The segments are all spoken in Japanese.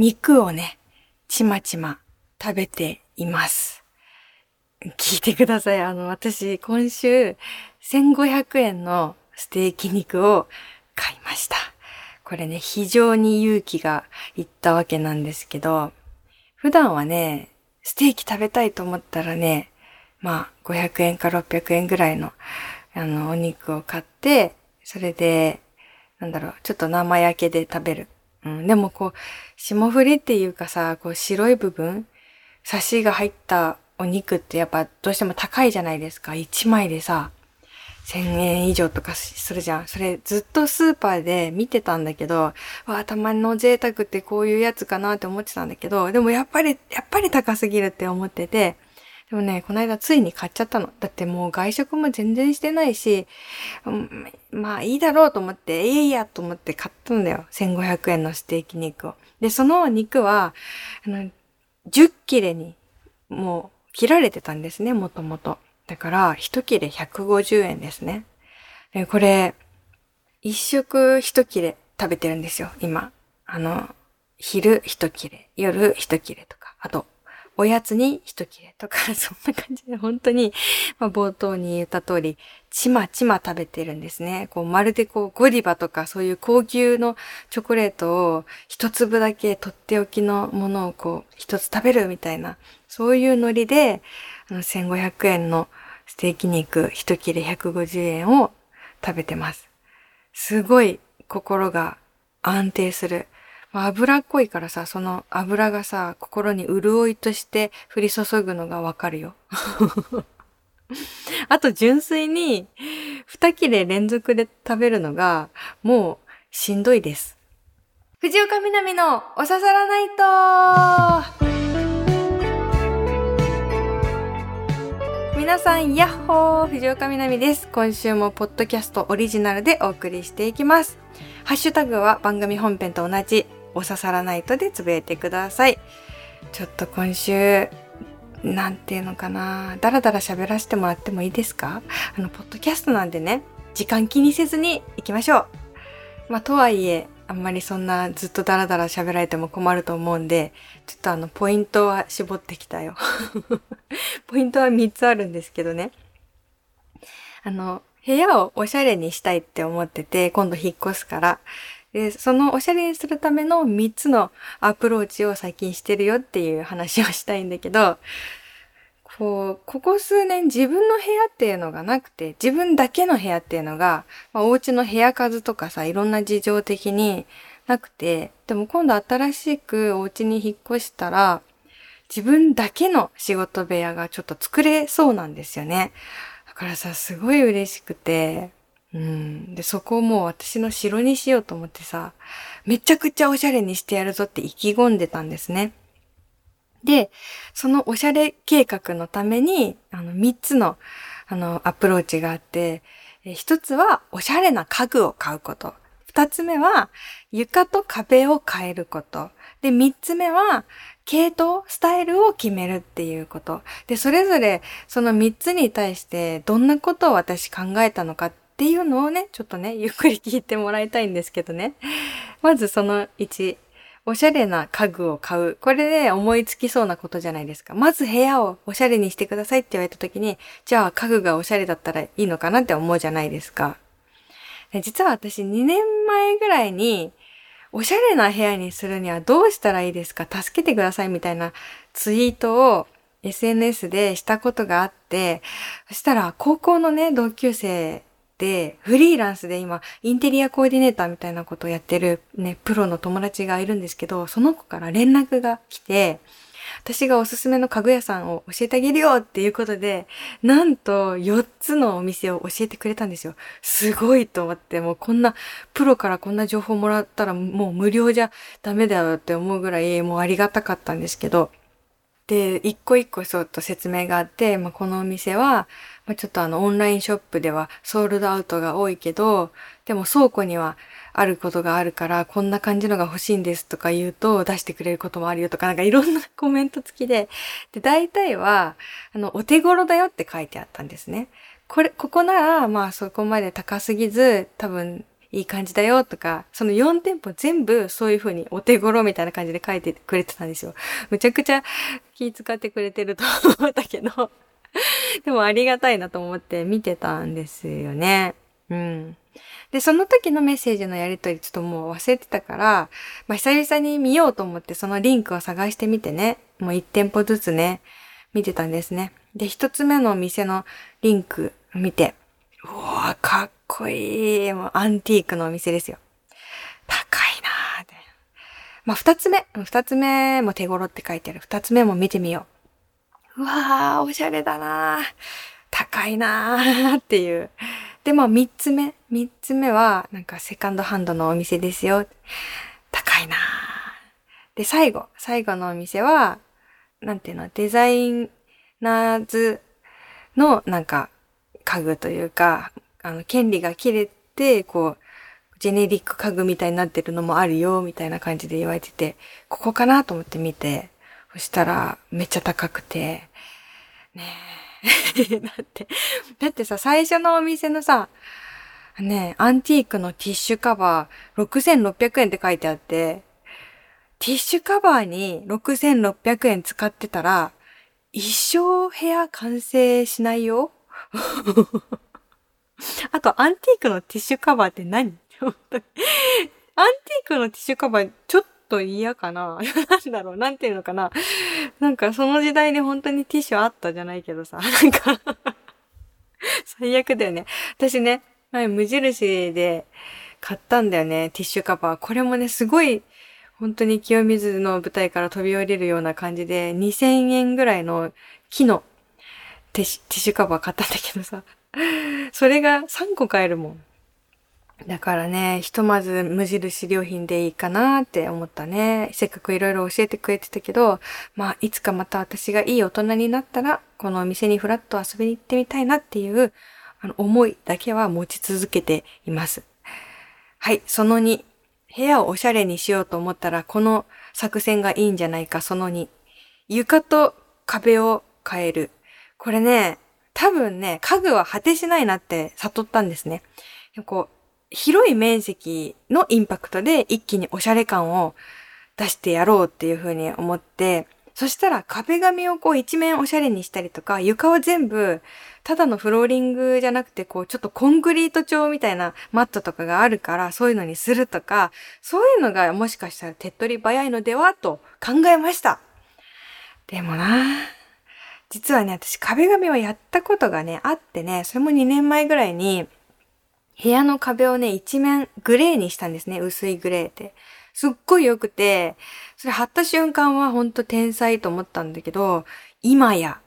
肉をね、ちまちま食べています。聞いてください。あの、私、今週、1500円のステーキ肉を買いました。これね、非常に勇気がいったわけなんですけど、普段はね、ステーキ食べたいと思ったらね、まあ、500円か600円ぐらいの、あの、お肉を買って、それで、なんだろう、ちょっと生焼けで食べる。うん、でもこう、霜降りっていうかさ、こう白い部分、サシが入ったお肉ってやっぱどうしても高いじゃないですか。1枚でさ、1000円以上とかするじゃん。それずっとスーパーで見てたんだけど、わあ、たまの贅沢ってこういうやつかなって思ってたんだけど、でもやっぱり、やっぱり高すぎるって思ってて、でもね、この間ついに買っちゃったの。だってもう外食も全然してないし、うん、まあいいだろうと思って、ええやと思って買ったんだよ。1500円のステーキ肉を。で、その肉は、あの、10切れにもう切られてたんですね、もともと。だから、一切れ150円ですね。でこれ、一食一切れ食べてるんですよ、今。あの、昼一切れ、夜一切れとか、あと、おやつに一切れとか、そんな感じで、本当に、まあ、冒頭に言った通り、ちまちま食べてるんですね。こう、まるでこう、ゴディバとか、そういう高級のチョコレートを一粒だけとっておきのものをこう、一つ食べるみたいな、そういうノリで、あの、1500円のステーキ肉一切れ150円を食べてます。すごい心が安定する。脂っこいからさ、その油がさ、心に潤いとして降り注ぐのがわかるよ。あと純粋に、二切れ連続で食べるのが、もうしんどいです。藤岡みなみのおささらないと皆さん、やっほー藤岡みなみです。今週もポッドキャストオリジナルでお送りしていきます。ハッシュタグは番組本編と同じ、おささらないとでつぶやいてください。ちょっと今週、なんていうのかなだらだら喋らせてもらってもいいですか？あの、ポッドキャストなんでね、時間気にせずに行きましょう。まあ、とはいえ、あんまりそんなずっとダラダラ喋られても困ると思うんで、ちょっとあの、ポイントは絞ってきたよ。ポイントは3つあるんですけどね。あの、部屋をおしゃれにしたいって思ってて、今度引っ越すから。で、そのおしゃれにするための3つのアプローチを最近してるよっていう話をしたいんだけど、こう、ここ数年自分の部屋っていうのがなくて、自分だけの部屋っていうのが、まあ、お家の部屋数とかさ、いろんな事情的になくて、でも今度新しくお家に引っ越したら、自分だけの仕事部屋がちょっと作れそうなんですよね。だからさ、すごい嬉しくて、うん。で、そこをもう私の城にしようと思ってさ、めちゃくちゃおしゃれにしてやるぞって意気込んでたんですね。で、そのおしゃれ計画のために、あの、三つの、あの、アプローチがあって、一つは、おしゃれな家具を買うこと。二つ目は、床と壁を変えること。で、三つ目は、系統、スタイルを決めるっていうこと。で、それぞれ、その三つに対して、どんなことを私考えたのかっっていうのをね、ちょっとね、ゆっくり聞いてもらいたいんですけどね。まずその1、おしゃれな家具を買う。これで思いつきそうなことじゃないですか。まず部屋をおしゃれにしてくださいって言われた時に、じゃあ家具がおしゃれだったらいいのかなって思うじゃないですか。実は私2年前ぐらいに、おしゃれな部屋にするにはどうしたらいいですか？助けてくださいみたいなツイートを SNS でしたことがあって、そしたら高校のね、同級生、フリーランスで今、インテリアコーディネーターみたいなことをやってるね、プロの友達がいるんですけど、その子から連絡が来て、私がおすすめの家具屋さんを教えてあげるよっていうことで、なんと4つのお店を教えてくれたんですよ。すごいと思って、もうこんな、プロからこんな情報もらったらもう無料じゃダメだよって思うぐらいもうありがたかったんですけど、で、一個一個そうと説明があって、まあ、このお店は、まあ、ちょっとあの、オンラインショップではソールドアウトが多いけど、でも倉庫にはあることがあるから、こんな感じのが欲しいんですとか言うと出してくれることもあるよとか、なんかいろんな コメント付きで、で、大体は、あの、お手頃だよって書いてあったんですね。これ、ここなら、まあそこまで高すぎず、多分、いい感じだよとか、その4店舗全部そういう風にお手頃みたいな感じで書いてくれてたんですよ。むちゃくちゃ気遣ってくれてると思ったけど、でもありがたいなと思って見てたんですよね。うん。で、その時のメッセージのやりとりちょっともう忘れてたから、まあ、久々に見ようと思ってそのリンクを探してみてね、もう1店舗ずつね、見てたんですね。で、1つ目のお店のリンク見て、うわかっこいい。もうアンティークのお店ですよ。高いなーって。まあ、二つ目。二つ目も手頃って書いてある。二つ目も見てみよう。うわー、おしゃれだなー。高いなーっていう。で、も三つ目。三つ目は、なんかセカンドハンドのお店ですよ。高いなー。で、最後。最後のお店は、なんていうの、デザイナーズのなんか家具というか、あの、権利が切れて、こう、ジェネリック家具みたいになってるのもあるよ、みたいな感じで言われてて、ここかなと思って見て、そしたら、めっちゃ高くて、ねえ。だって、だってさ、最初のお店のさ、ねアンティークのティッシュカバー6600円って書いてあって、ティッシュカバーに6600円使ってたら、一生部屋完成しないよ あと、アンティークのティッシュカバーって何？アンティークのティッシュカバー、ちょっと嫌かな。なんだろう？なんていうのかな？なんかその時代に本当にティッシュあったじゃないけどさ、なんか最悪だよね。私ね、前無印で買ったんだよね、ティッシュカバー。これもね、すごい、本当に清水の舞台から飛び降りるような感じで、2000円ぐらいの木のティッシュカバー買ったんだけどさ、それが3個買えるもん。だからね、ひとまず無印良品でいいかなって思ったね。せっかくいろいろ教えてくれてたけど、まあ、いつかまた私がいい大人になったら、このお店にふらっと遊びに行ってみたいなっていう、あの、思いだけは持ち続けています。はい、その2。部屋をおしゃれにしようと思ったら、この作戦がいいんじゃないか、その2。床と壁を変える。これね、多分ね、家具は果てしないなって悟ったんですね。こう、広い面積のインパクトで一気におしゃれ感を出してやろうっていう風に思って、そしたら壁紙をこう一面おしゃれにしたりとか、床は全部ただのフローリングじゃなくてこうちょっとコンクリート調みたいなマットとかがあるからそういうのにするとか、そういうのがもしかしたら手っ取り早いのではと考えました。でもなぁ。実はね、私壁紙はやったことがね、あってね、それも2年前ぐらいに、部屋の壁をね、一面グレーにしたんですね。薄いグレーって。すっごい良くて、それ貼った瞬間はほんと天才と思ったんだけど、今や、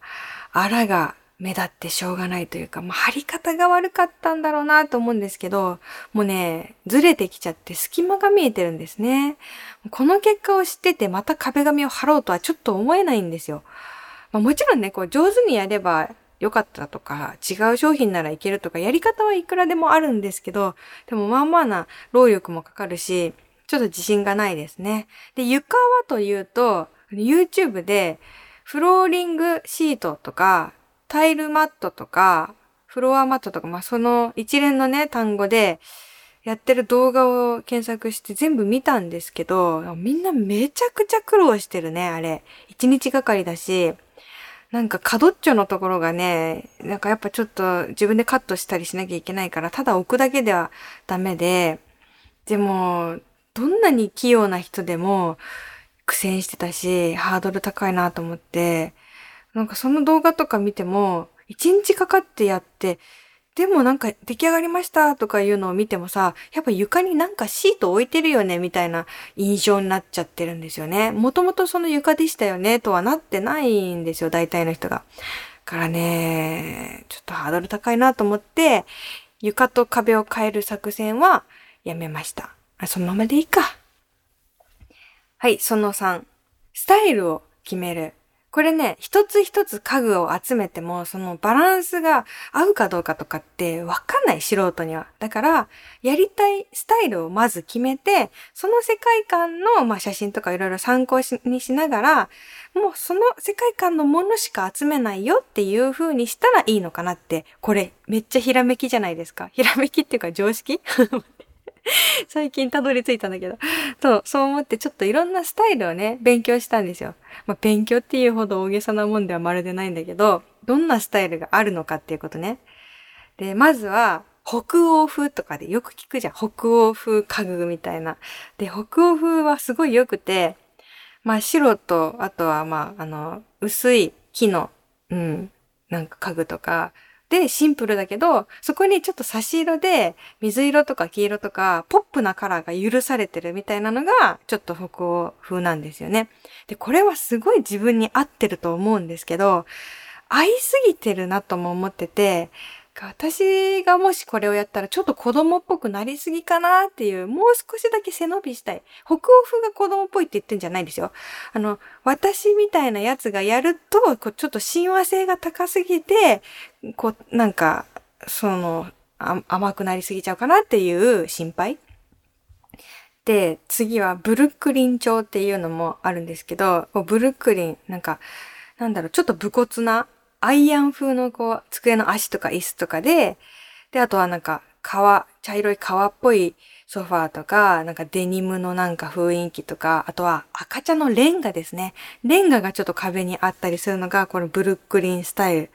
あらが目立ってしょうがないというか、まあ、貼り方が悪かったんだろうなと思うんですけど、もうね、ずれてきちゃって隙間が見えてるんですね。この結果を知っててまた壁紙を貼ろうとはちょっと思えないんですよ。まあ、もちろんね、こう上手にやればよかったとか、違う商品ならいけるとか、やり方はいくらでもあるんですけど、でもまあまあな労力もかかるし、ちょっと自信がないですね。で、床はというと、YouTube でフローリングシートとか、タイルマットとか、フロアマットとか、まあその一連のね、単語で、やってる動画を検索して全部見たんですけど、みんなめちゃくちゃ苦労してるね、あれ。一日がかりだし、なんか角っちょのところがね、なんかやっぱちょっと自分でカットしたりしなきゃいけないから、ただ置くだけではダメで、でも、どんなに器用な人でも苦戦してたし、ハードル高いなと思って、なんかその動画とか見ても、一日かかってやって、でもなんか出来上がりましたとかいうのを見てもさ、やっぱ床になんかシート置いてるよねみたいな印象になっちゃってるんですよね。もともとその床でしたよねとはなってないんですよ、大体の人が。からね、ちょっとハードル高いなと思って、床と壁を変える作戦はやめました。あ、そのままでいいか。はい、その3。スタイルを決める。これね、一つ一つ家具を集めても、そのバランスが合うかどうかとかってわかんない、素人には。だから、やりたいスタイルをまず決めて、その世界観の、まあ、写真とかいろいろ参考にしながら、もうその世界観のものしか集めないよっていう風にしたらいいのかなって、これめっちゃひらめきじゃないですか。ひらめきっていうか常識？最近たどり着いたんだけど。そう、そう思ってちょっといろんなスタイルをね、勉強したんですよ。まあ、勉強っていうほど大げさなもんではまるでないんだけど、どんなスタイルがあるのかっていうことね。で、まずは、北欧風とかでよく聞くじゃん。北欧風家具みたいな。で、北欧風はすごい良くて、まあ白と、あとはまあ、あの、薄い木の、うん、なんか家具とか、で、シンプルだけど、そこにちょっと差し色で、水色とか黄色とか、ポップなカラーが許されてるみたいなのが、ちょっと北欧風なんですよね。で、これはすごい自分に合ってると思うんですけど、合いすぎてるなとも思ってて、私がもしこれをやったらちょっと子供っぽくなりすぎかなっていう、もう少しだけ背伸びしたい。北欧風が子供っぽいって言ってんじゃないんですよ。あの、私みたいなやつがやると、こうちょっと親和性が高すぎて、こう、なんか、その、甘くなりすぎちゃうかなっていう心配。で、次はブルックリン調っていうのもあるんですけど、ブルックリン、なんか、なんだろう、ちょっと武骨なアイアン風のこう、机の足とか椅子とかで、で、あとはなんか、革、茶色い革っぽいソファーとか、なんかデニムのなんか雰囲気とか、あとは赤茶のレンガですね。レンガがちょっと壁にあったりするのが、このブルックリンスタイル。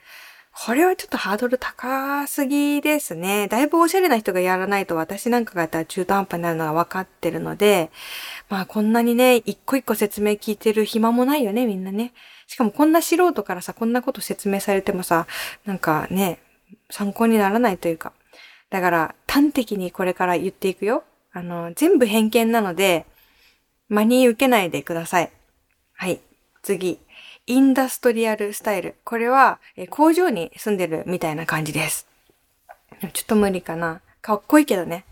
これはちょっとハードル高すぎですね。だいぶおしゃれな人がやらないと私なんかがやったら中途半端になるのは分かってるので、まあこんなにね、一個一個説明聞いてる暇もないよね、みんなね。しかもこんな素人からさ、こんなこと説明されてもさ、なんかね、参考にならないというか。だから、端的にこれから言っていくよ。あの、全部偏見なので、真に受けないでください。はい。次。インダストリアルスタイル。これは、え工場に住んでるみたいな感じです。ちょっと無理かな。かっこいいけどね。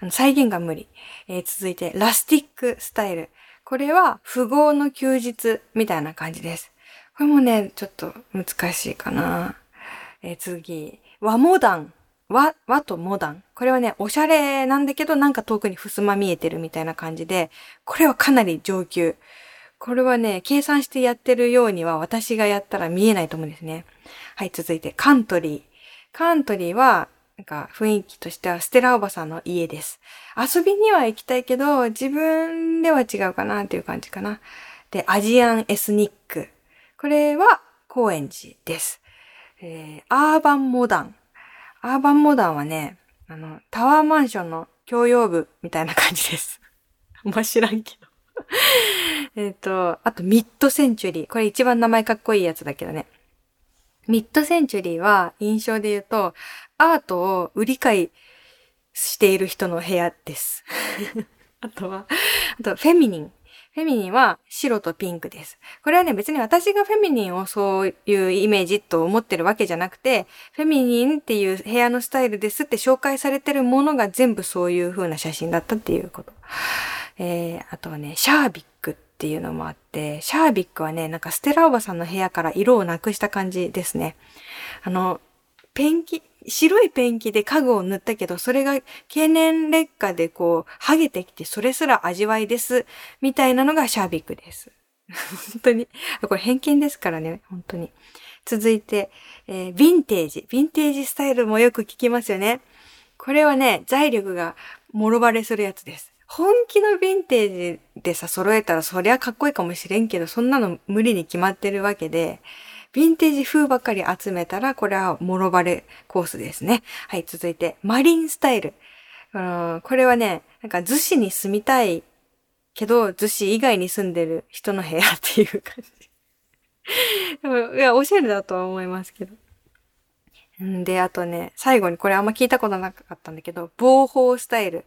あの再現が無理。えー、続いて、ラスティックスタイル。これは、富豪の休日みたいな感じです。これもね、ちょっと難しいかな。えー、次、和モダン。和、和とモダン。これはね、おしゃれなんだけど、なんか遠くに襖見えてるみたいな感じで、これはかなり上級。これはね、計算してやってるようには私がやったら見えないと思うんですね。はい、続いて、カントリー。カントリーは、なんか雰囲気としてはステラおばさんの家です。遊びには行きたいけど、自分では違うかなっていう感じかな。で、アジアンエスニック。これは高円寺です。えー、アーバンモダン。アーバンモダンはね、あの、タワーマンションの共用部みたいな感じです。あんま知らんけどえっと、あとミッドセンチュリー。これ一番名前かっこいいやつだけどね。ミッドセンチュリーは印象で言うと、アートを売り買いしている人の部屋です。あとは、あと、フェミニン。フェミニンは白とピンクです。これはね、別に私がフェミニンをそういうイメージと思ってるわけじゃなくて、フェミニンっていう部屋のスタイルですって紹介されてるものが全部そういう風な写真だったっていうこと。えー、あとはね、シャービックっっていうのもあって、シャービックはね、なんかステラおばさんの部屋から色をなくした感じですね。あの、ペンキ、白いペンキで家具を塗ったけど、それが経年劣化でこう、剥げてきて、それすら味わいです。みたいなのがシャービックです。本当に。これ偏見ですからね、本当に。続いて、えー、ヴィンテージ。ヴィンテージスタイルもよく聞きますよね。これはね、財力がもろバレするやつです。本気のヴィンテージでさ、揃えたらそりゃかっこいいかもしれんけど、そんなの無理に決まってるわけで、ヴィンテージ風ばっかり集めたら、これはモロバレコースですね。はい、続いて、マリンスタイル。これはね、なんか逗子に住みたいけど、逗子以外に住んでる人の部屋っていう感じ。でもいや、おしゃれだとは思いますけど。んで、あとね、最後にこれあんま聞いたことなかったんだけど、防法スタイル。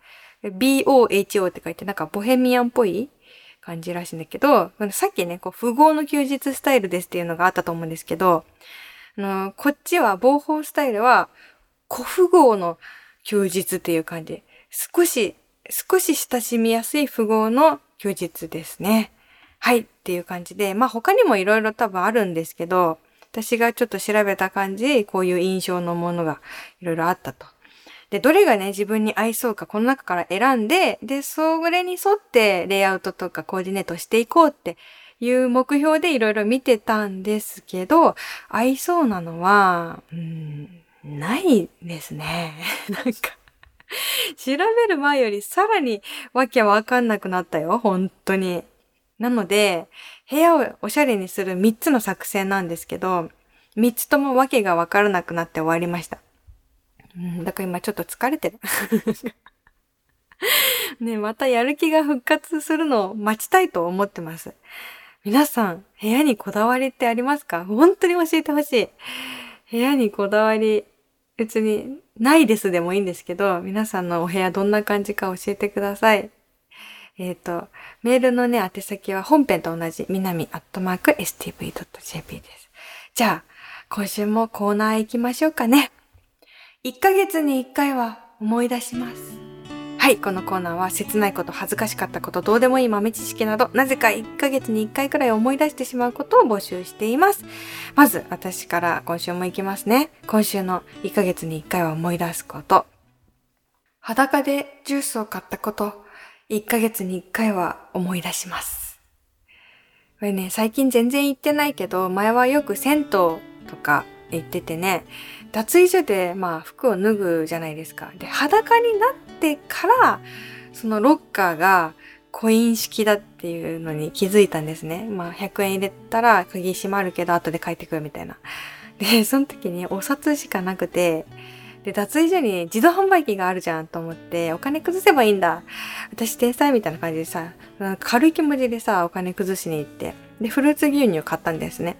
BOHO って書いて、なんかボヘミアンっぽい感じらしいんだけど、さっきね、こう、富豪の休日スタイルですっていうのがあったと思うんですけど、あの、こっちは、防法スタイルは、古富豪の休日っていう感じ。少し、少し親しみやすい富豪の休日ですね。はいっていう感じで、まあ他にもいろいろ多分あるんですけど、私がちょっと調べた感じ、こういう印象のものがいろいろあったと。で、どれがね、自分に合いそうか、この中から選んで、で、それに沿ってレイアウトとかコーディネートしていこうっていう目標でいろいろ見てたんですけど、合いそうなのは、うん、ないですね。なんか調べる前よりさらにわけわかんなくなったよ、本当に。なので、部屋をおしゃれにする3つの作戦なんですけど、3つともわけがわからなくなって終わりました。うん、だから今ちょっと疲れてる。ね、またやる気が復活するのを待ちたいと思ってます。皆さん、部屋にこだわりってありますか？本当に教えてほしい。部屋にこだわり、別にないですでもいいんですけど、皆さんのお部屋どんな感じか教えてください。えっ、ー、と、メールのね、宛先は本編と同じ、南アットマーク stv.jp です。じゃあ、今週もコーナー行きましょうかね。1ヶ月に1回は思い出します。はい、このコーナーは切ないこと、恥ずかしかったこと、どうでもいい豆知識など、なぜか1ヶ月に1回くらい思い出してしまうことを募集しています。まず、私から今週も行きますね。今週の1ヶ月に1回は思い出すこと。裸でジュースを買ったこと、1ヶ月に1回は思い出します。これね、最近全然行ってないけど、前はよく銭湯とか行っててね、脱衣所でまあ服を脱ぐじゃないですか。で、裸になってから、そのロッカーがコイン式だっていうのに気づいたんですね。まあ100円入れたら鍵閉まるけど後で帰ってくるみたいな。で、その時にお札しかなくて、で、脱衣所に自動販売機があるじゃんと思って、お金崩せばいいんだ。私天才みたいな感じでさ、軽い気持ちでさ、お金崩しに行って、で、フルーツ牛乳を買ったんですね。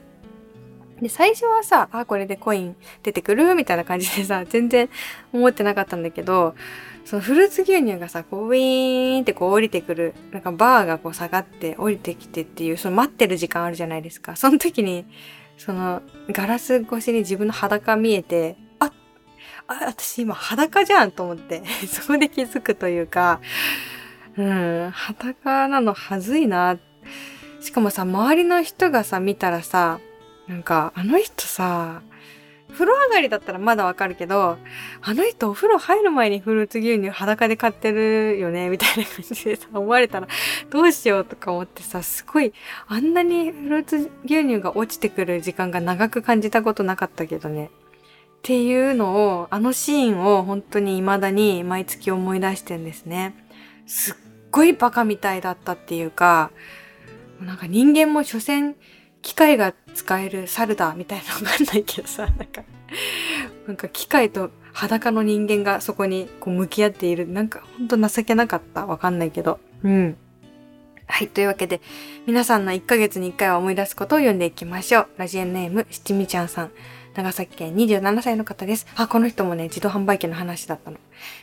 で、最初はさ、あ、これでコイン出てくるみたいな感じでさ、全然思ってなかったんだけど、そのフルーツ牛乳がさ、こうウィーンってこう降りてくる、なんかバーがこう下がって降りてきてっていう、その待ってる時間あるじゃないですか。その時に、そのガラス越しに自分の裸見えて、あ、あ、私今裸じゃんと思って、そこで気づくというか、うん、裸なのはずいな。しかもさ、周りの人がさ、見たらさ、なんか、あの人さ、風呂上がりだったらまだわかるけど、あの人お風呂入る前にフルーツ牛乳裸で買ってるよね、みたいな感じでさ、思われたらどうしようとか思ってさ、すごい、あんなにフルーツ牛乳が落ちてくる時間が長く感じたことなかったけどね。っていうのを、あのシーンを本当に未だに毎月思い出してんですね。すっごいバカみたいだったっていうか、なんか人間も所詮機械が使える猿だみたいなわかんないけどさ、なんか、なんか機械と裸の人間がそこにこう向き合っている。なんかほんと情けなかった？わかんないけど。うん。はい。というわけで、皆さんの1ヶ月に1回は思い出すことを読んでいきましょう。ラジオネーム、七味ちゃんさん。長崎県27歳の方です。あ、この人もね、自動販売機の話だったの。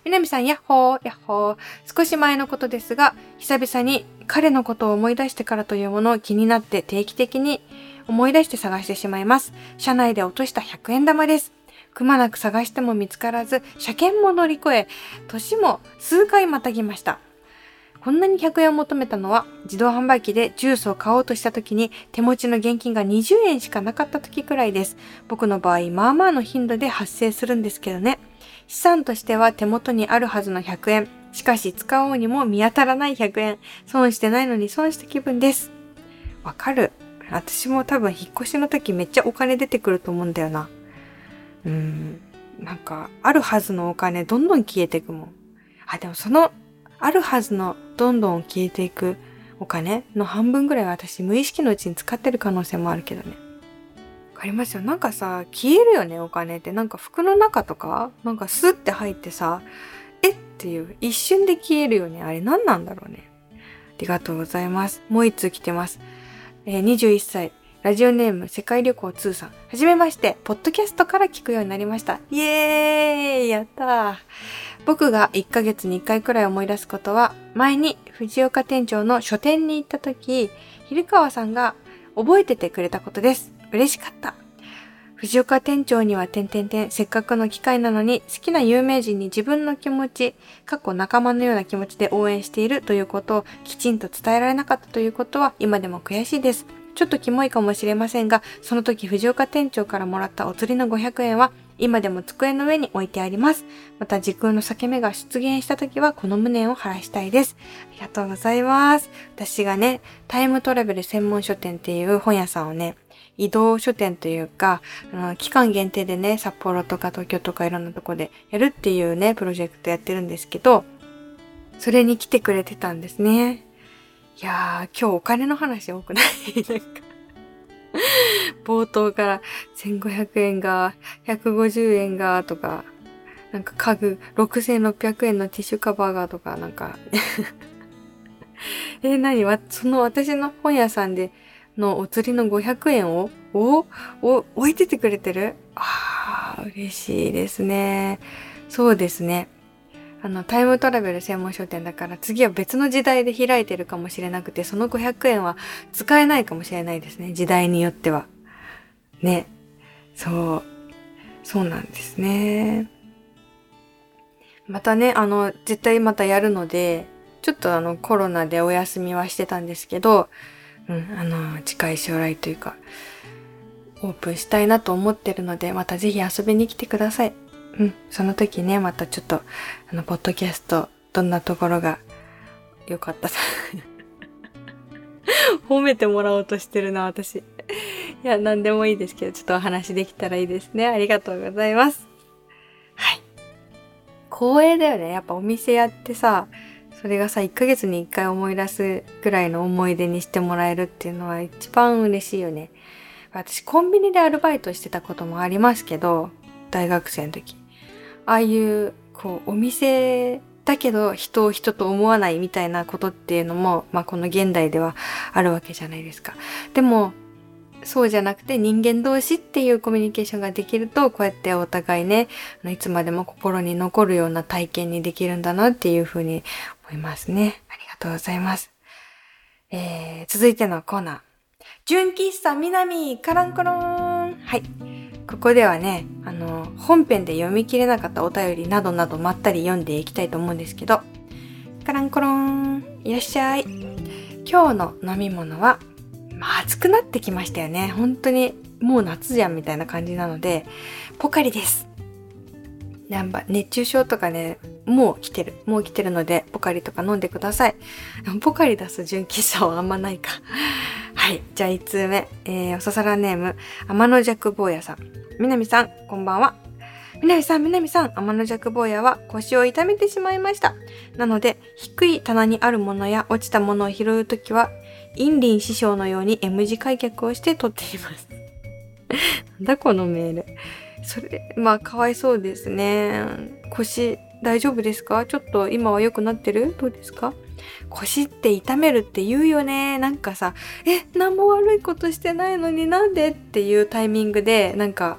南さん、やっほー、やっほー。少し前のことですが、久々に彼のことを思い出してからというものを気になって定期的に思い出して探してしまいます。車内で落とした100円玉です。くまなく探しても見つからず、車検も乗り越え、年も数回またぎました。こんなに100円を求めたのは、自動販売機でジュースを買おうとした時に手持ちの現金が20円しかなかった時くらいです。僕の場合、まあまあの頻度で発生するんですけどね。資産としては手元にあるはずの100円。しかし使おうにも見当たらない100円。損してないのに損した気分です。わかる。私も多分引っ越しの時めっちゃお金出てくると思うんだよな。うん。なんか、あるはずのお金どんどん消えていくもん。あ、でもそのあるはずのどんどん消えていくお金の半分ぐらい私無意識のうちに使ってる可能性もあるけどね。わかりますよ。なんかさ、消えるよね、お金って。なんか服の中とか、なんかスッて入ってさ、えっていう一瞬で消えるよね。あれ何なんだろうね。ありがとうございます。もう一通来てます。えー、21歳。ラジオネーム世界旅行2さん。はじめまして、ポッドキャストから聞くようになりました。イエーイやったー。僕が1ヶ月に1回くらい思い出すことは、前に藤岡店長の書店に行った時、昼川さんが覚えててくれたことです。嬉しかった。藤岡店長には点々点、せっかくの機会なのに好きな有名人に自分の気持ち、過去仲間のような気持ちで応援しているということをきちんと伝えられなかったということは今でも悔しいです。ちょっとキモいかもしれませんが、その時藤岡店長からもらったお釣りの500円は今でも机の上に置いてあります。また時空の裂け目が出現した時はこの無念を晴らしたいです。ありがとうございます。私がね、タイムトラベル専門書店っていう本屋さんをね、移動書店というか、あの期間限定でね、札幌とか東京とかいろんなとこでやるっていうね、プロジェクトやってるんですけど、それに来てくれてたんですね。いやー、今日お金の話多くない？なんか 冒頭から1500円が、150円が、とか、なんか家具6600円のティッシュカバーがとか、なんか え、何？わ、その私の本屋さんでのお釣りの500円を、お、お、置いててくれてる？ああ、嬉しいですね。そうですね。あの、タイムトラベル専門書店だから次は別の時代で開いてるかもしれなくて、その500円は使えないかもしれないですね。時代によっては。ね。そう。そうなんですね。またね、あの、絶対またやるので、ちょっとあの、コロナでお休みはしてたんですけど、うん、あの、近い将来というか、オープンしたいなと思ってるので、またぜひ遊びに来てください。うん、その時ね、またちょっと、あの、ポッドキャスト、どんなところが良かったさ 褒めてもらおうとしてるな、私。いや、何でもいいですけど、ちょっとお話できたらいいですね。ありがとうございます。はい。光栄だよね。やっぱお店やってさ、それがさ、1ヶ月に1回思い出すぐらいの思い出にしてもらえるっていうのは一番嬉しいよね。私、コンビニでアルバイトしてたこともありますけど、大学生の時。ああいう、こう、お店だけど人を人と思わないみたいなことっていうのも、まあこの現代ではあるわけじゃないですか。でも、そうじゃなくて人間同士っていうコミュニケーションができると、こうやってお互いね、いつまでも心に残るような体験にできるんだなっていうふうに思いますね。ありがとうございます。えー、続いてのコーナー。純喫茶南カランコロンはい。ここではね、あの、本編で読み切れなかったお便りなどなどまったり読んでいきたいと思うんですけど、カランコロン、いらっしゃい。今日の飲み物は、まあ、暑くなってきましたよね。本当に、もう夏じゃんみたいな感じなので、ポカリです。やっぱ熱中症とかね、もう来てる。もう来てるので、ポカリとか飲んでください。ポカリ出す純喫茶はあんまないか。はい。じゃあ1通目。えー、おささらネーム、天の弱坊やさん。みなみさん、こんばんは。みなみさん、みなみさん、天の弱坊やは腰を痛めてしまいました。なので、低い棚にあるものや落ちたものを拾うときは、インリン師匠のように M 字開脚をして取っています。なんだこのメール。それ、まあ、かわいそうですね。腰、大丈夫ですか？ちょっと今は良くなってる？どうですか？腰って痛めるって言うよね。なんかさ、え、何も悪いことしてないのになんでっていうタイミングで、なんか、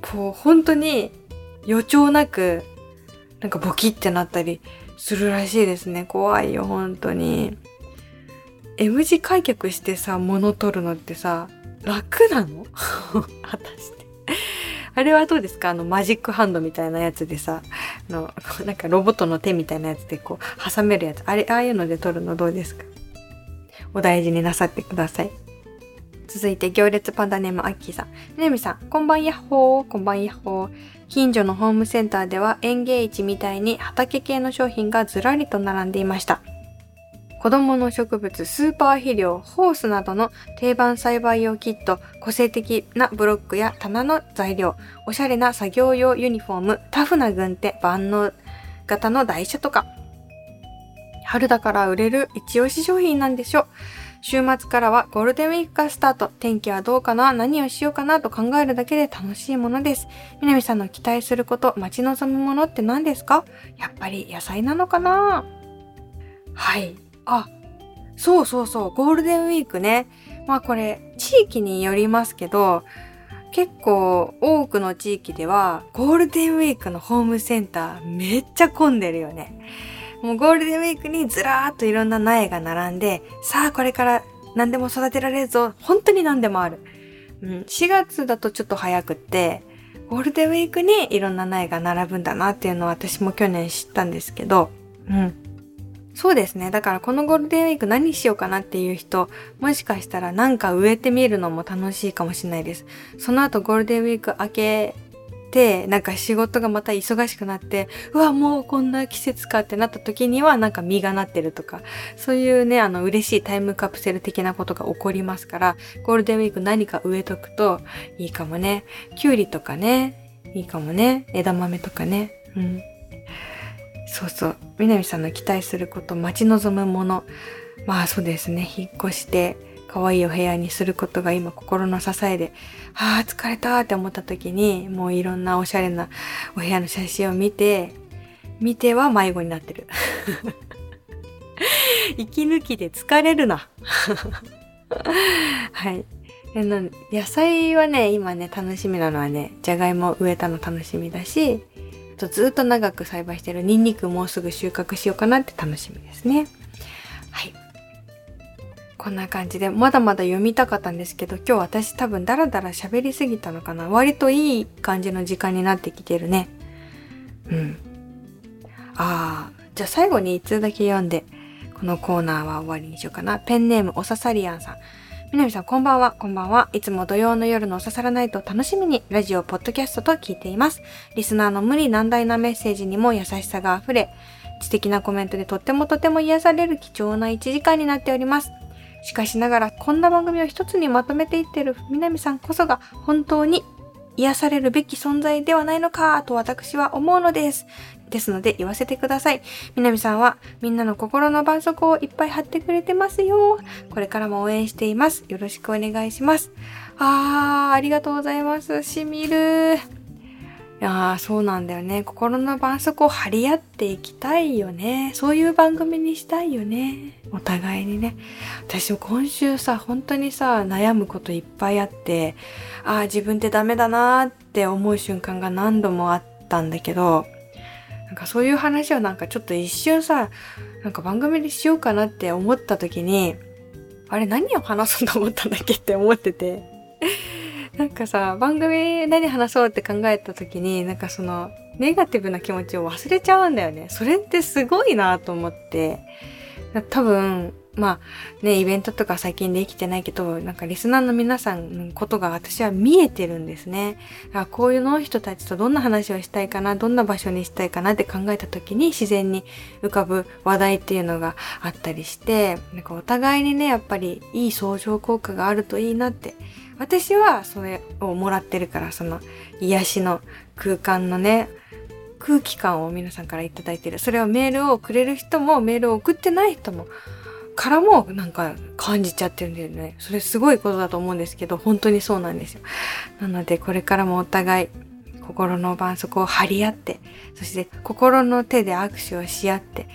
こう、本当に予兆なく、なんかボキってなったりするらしいですね。怖いよ、本当に。M 字開脚してさ、物取るのってさ、楽なの？果たして。あれはどうですか？あのマジックハンドみたいなやつでさ、あの、なんかロボットの手みたいなやつでこう挟めるやつ。あれ、ああいうので撮るのどうですか？お大事になさってください。続いて行列パンダネームアッキーさん。みなみさん、こんばんやっほー、こんばんやっほー。近所のホームセンターでは園芸市みたいに畑系の商品がずらりと並んでいました。子供の植物、スーパー肥料、ホースなどの定番栽培用キット、個性的なブロックや棚の材料、おしゃれな作業用ユニフォーム、タフな軍手、万能型の台車とか。春だから売れる一押し商品なんでしょう。週末からはゴールデンウィークがスタート。天気はどうかな何をしようかなと考えるだけで楽しいものです。南さんの期待すること、待ち望むものって何ですか？やっぱり野菜なのかな？はい。あ、そうそうそう、ゴールデンウィークね。まあこれ、地域によりますけど、結構多くの地域では、ゴールデンウィークのホームセンターめっちゃ混んでるよね。もうゴールデンウィークにずらーっといろんな苗が並んで、さあこれから何でも育てられるぞ。本当に何でもある。うん、4月だとちょっと早くって、ゴールデンウィークにいろんな苗が並ぶんだなっていうのを私も去年知ったんですけど、うん。そうですね。だからこのゴールデンウィーク何しようかなっていう人、もしかしたらなんか植えてみるのも楽しいかもしれないです。その後ゴールデンウィーク明けて、なんか仕事がまた忙しくなって、うわ、もうこんな季節かってなった時には、なんか実がなってるとか、そういうね、あの、嬉しいタイムカプセル的なことが起こりますから、ゴールデンウィーク何か植えとくといいかもね。きゅうりとかね、いいかもね。枝豆とかね。うん。そうそう。南さんの期待すること、待ち望むもの。まあそうですね。引っ越して、可愛いお部屋にすることが今心の支えで、ああ、疲れたって思った時に、もういろんなおしゃれなお部屋の写真を見て、見ては迷子になってる。息抜きで疲れるな。はい。野菜はね、今ね、楽しみなのはね、じゃがいも植えたの楽しみだし、とずっと長く栽培してるニンニクもうすぐ収穫しようかなって楽しみですね。はい。こんな感じで、まだまだ読みたかったんですけど、今日私多分ダラダラ喋りすぎたのかな。割といい感じの時間になってきてるね。うん。ああ、じゃあ最後に一通だけ読んで、このコーナーは終わりにしようかな。ペンネームおささりアンさん。みなみさんこんばんは、こんばんは。いつも土曜の夜のおささらないと楽しみにラジオ、ポッドキャストと聞いています。リスナーの無理難題なメッセージにも優しさが溢れ、知的なコメントでとってもとても癒される貴重な1時間になっております。しかしながら、こんな番組を一つにまとめていってる南さんこそが本当に癒されるべき存在ではないのかと私は思うのです。ですので言わせてください。南さんはみんなの心の絆創膏をいっぱい貼ってくれてますよ。これからも応援しています。よろしくお願いします。あー、ありがとうございます。しみる。いやー、そうなんだよね。心の絆創膏を張り合っていきたいよね。そういう番組にしたいよね。お互いにね。私も今週さ、本当にさ、悩むこといっぱいあって、ああ、自分ってダメだなーって思う瞬間が何度もあったんだけど、なんかそういう話をなんかちょっと一瞬さ、なんか番組にしようかなって思った時に、あれ何を話そうと思ったんだっけって思ってて。なんかさ、番組何話そうって考えた時に、なんかその、ネガティブな気持ちを忘れちゃうんだよね。それってすごいなと思って。多分、まあね、イベントとか最近できてないけど、なんかリスナーの皆さんのことが私は見えてるんですね。こういうの人たちとどんな話をしたいかな、どんな場所にしたいかなって考えた時に自然に浮かぶ話題っていうのがあったりして、なんかお互いにね、やっぱりいい相乗効果があるといいなって私はそれをもらってるから、その癒しの空間のね、空気感を皆さんからいただいてる。それはメールをくれる人も、メールを送ってない人も、からもなんか感じちゃってるんだよね。それすごいことだと思うんですけど、本当にそうなんですよ。なので、これからもお互い心の絆創膏を張り合って、そして心の手で握手をし合って、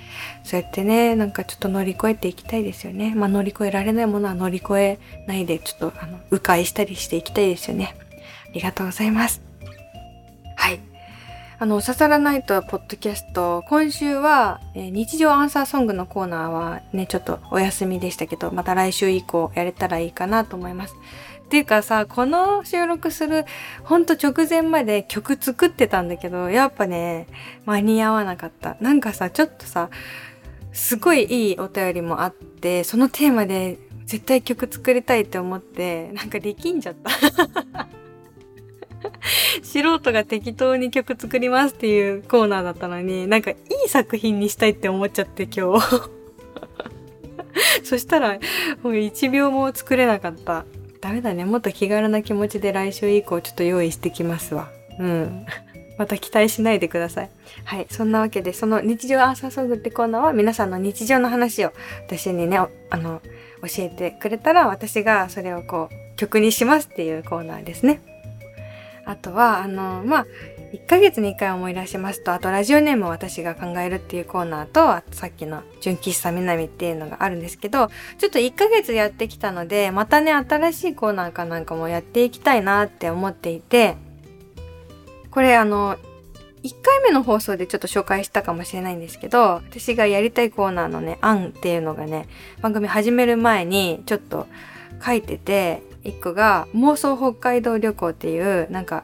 そうやってね、なんかちょっと乗り越えていきたいですよね。まあ乗り越えられないものは乗り越えないで、ちょっとあの、迂回したりしていきたいですよね。ありがとうございます。あの、刺さらないとポッドキャスト、今週は、えー、日常アンサーソングのコーナーはね、ちょっとお休みでしたけど、また来週以降やれたらいいかなと思います。っていうかさ、この収録するほんと直前まで曲作ってたんだけど、やっぱね、間に合わなかった。なんかさ、ちょっとさ、すごいいいお便りもあって、そのテーマで絶対曲作りたいって思って、なんか力んじゃった。素人が適当に曲作りますっていうコーナーだったのに、なんかいい作品にしたいって思っちゃって今日。そしたら、もう1秒も作れなかった。ダメだね。もっと気軽な気持ちで来週以降ちょっと用意してきますわ。うん。また期待しないでください。はい。そんなわけで、その日常アーサーソングってコーナーは皆さんの日常の話を私にね、あの、教えてくれたら私がそれをこう曲にしますっていうコーナーですね。あとは、あの、まあ、1ヶ月に1回思い出しますと、あとラジオネームを私が考えるっていうコーナーと、あとさっきの純喫茶みなみっていうのがあるんですけど、ちょっと1ヶ月やってきたので、またね、新しいコーナーかなんかもやっていきたいなって思っていて、これあの、1回目の放送でちょっと紹介したかもしれないんですけど、私がやりたいコーナーのね、案っていうのがね、番組始める前にちょっと書いてて、1個が妄想北海道旅行っていう、なんか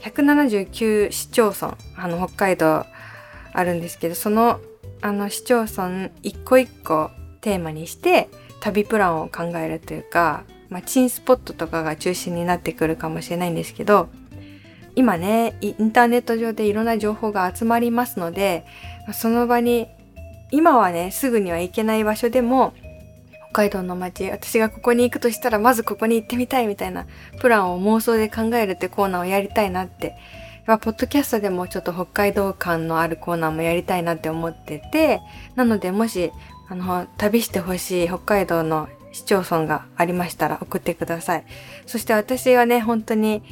179市町村、あの北海道あるんですけど、そのあの市町村一個一個テーマにして旅プランを考えるというか、まあ、チンスポットとかが中心になってくるかもしれないんですけど、今ね、インターネット上でいろんな情報が集まりますので、その場に、今はね、すぐには行けない場所でも、北海道の街、私がここに行くとしたら、まずここに行ってみたいみたいなプランを妄想で考えるってコーナーをやりたいなって。ポッドキャストでもちょっと北海道感のあるコーナーもやりたいなって思ってて、なのでもし、あの、旅してほしい北海道の市町村がありましたら送ってください。そして私はね、本当に、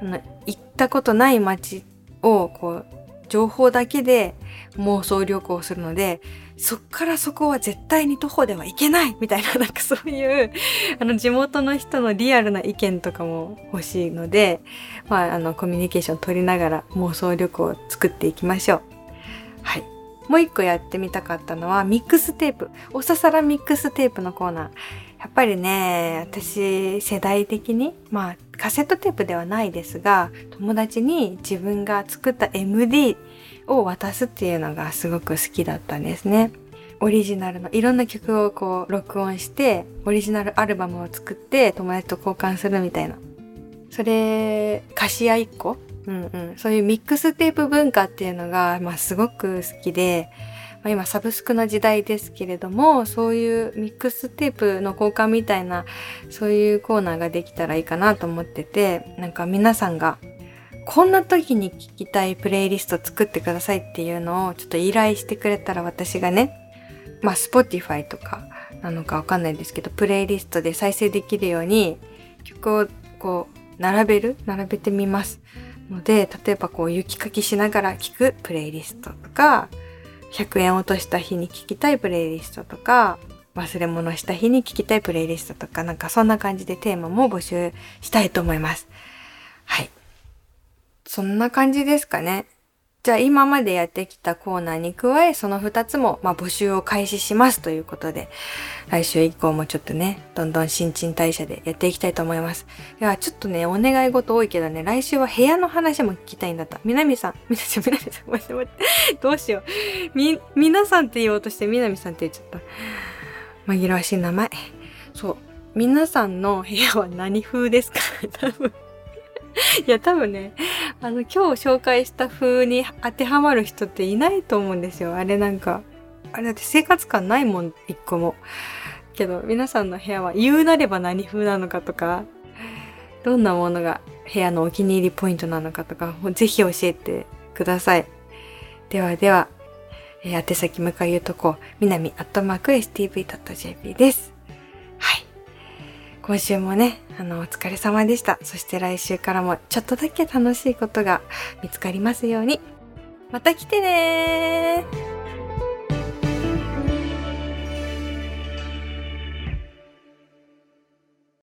あの、行ったことない街を、こう、情報だけで妄想旅行するので、そっからそこは絶対に徒歩では行けないみたいな、なんかそういう、あの、地元の人のリアルな意見とかも欲しいので、まあ、あの、コミュニケーション取りながら妄想旅行を作っていきましょう。はい。もう一個やってみたかったのは、ミックステープ。おささらミックステープのコーナー。やっぱりね、私世代的に、まあカセットテープではないですが、友達に自分が作った MD を渡すっていうのがすごく好きだったんですね。オリジナルのいろんな曲をこう録音して、オリジナルアルバムを作って友達と交換するみたいな。それ、歌詞屋一個？うんうん。そういうミックステープ文化っていうのが、まあすごく好きで、まあ、今サブスクの時代ですけれども、そういうミックステープの交換みたいな、そういうコーナーができたらいいかなと思ってて、なんか皆さんが、こんな時に聴きたいプレイリスト作ってくださいっていうのをちょっと依頼してくれたら私がね、まあ Spotify とかなのかわかんないですけど、プレイリストで再生できるように曲をこう並べる並べてみます。ので、例えばこう雪かきしながら聴くプレイリストとか、100円落とした日に聞きたいプレイリストとか、忘れ物した日に聞きたいプレイリストとか、なんかそんな感じでテーマも募集したいと思います。はい。そんな感じですかね。じゃあ今までやってきたコーナーに加え、その2つも、まあ、募集を開始しますということで、来週以降もちょっとね、どんどん新陳代謝でやっていきたいと思います。いや、ちょっとね、お願い事多いけどね、来週は部屋の話も聞きたいんだった。みなみさん、みなみさん、みなみさん、待って待って、どうしよう。み、皆さんって言おうとして、みなみさんって言っちゃった。紛らわしい名前。そう。皆さんの部屋は何風ですか？多 分 いや、多分ね、あの、今日紹介した風に当てはまる人っていないと思うんですよ。あれなんか、あれだって生活感ないもん、一個も。けど、皆さんの部屋は言うなれば何風なのかとか、どんなものが部屋のお気に入りポイントなのかとか、ぜひ教えてください。ではでは、えー、宛先向かい言うとこ、みなみアットマーク stv.jp です。今週もね、あの、お疲れ様でした。そして来週からもちょっとだけ楽しいことが見つかりますように。また来てねー